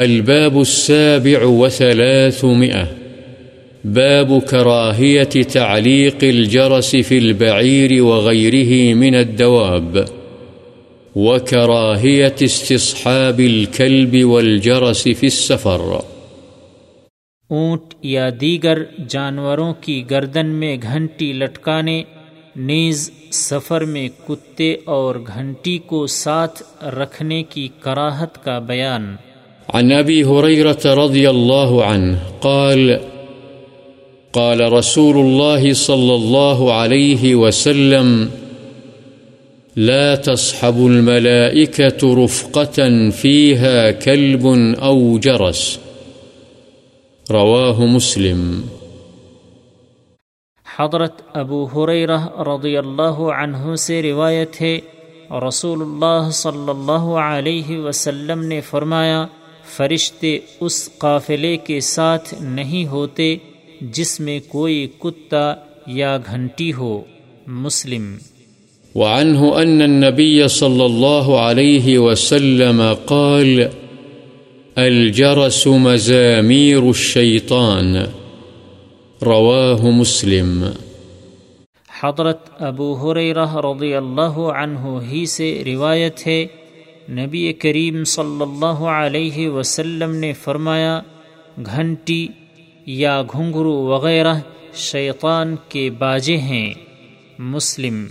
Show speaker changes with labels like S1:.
S1: الباب السابع وثلاثمئة باب كراهية تعليق الجرس في البعير وغيره من الدواب. وكراهية استصحاب الكلب والجرس في السفر.
S2: اونٹ یا دیگر جانوروں کی گردن میں گھنٹی لٹکانے، نیز سفر میں کتے اور گھنٹی کو ساتھ رکھنے کی کراہت کا بیان۔
S1: عن أبي هريرة رضي الله عنه قال قال رسول الله صلى الله عليه وسلم، لا تصحب الملائكة رفقة فيها كلب أو جرس. رواه مسلم.
S2: حضرت ابو حریرہ رضی اللہ عنہ سے روایت ہے، رسول اللہ صلی اللہ علیہ وسلم نے فرمایا فرشتے اس قافلے کے ساتھ نہیں ہوتے جس میں کوئی کتا یا گھنٹی ہو۔ مسلم۔
S1: وعنه أن النبي صلى الله عليه وسلم قال الجرس مزامير الشيطان رواه مسلم۔
S2: حضرت ابو حریرہ رضی اللہ عنہ ہی سے روایت ہے نبی کریم صلی اللہ علیہ وسلم نے فرمایا، گھنٹی یا گھنگرو وغیرہ شیطان کے باجے ہیں، مسلم۔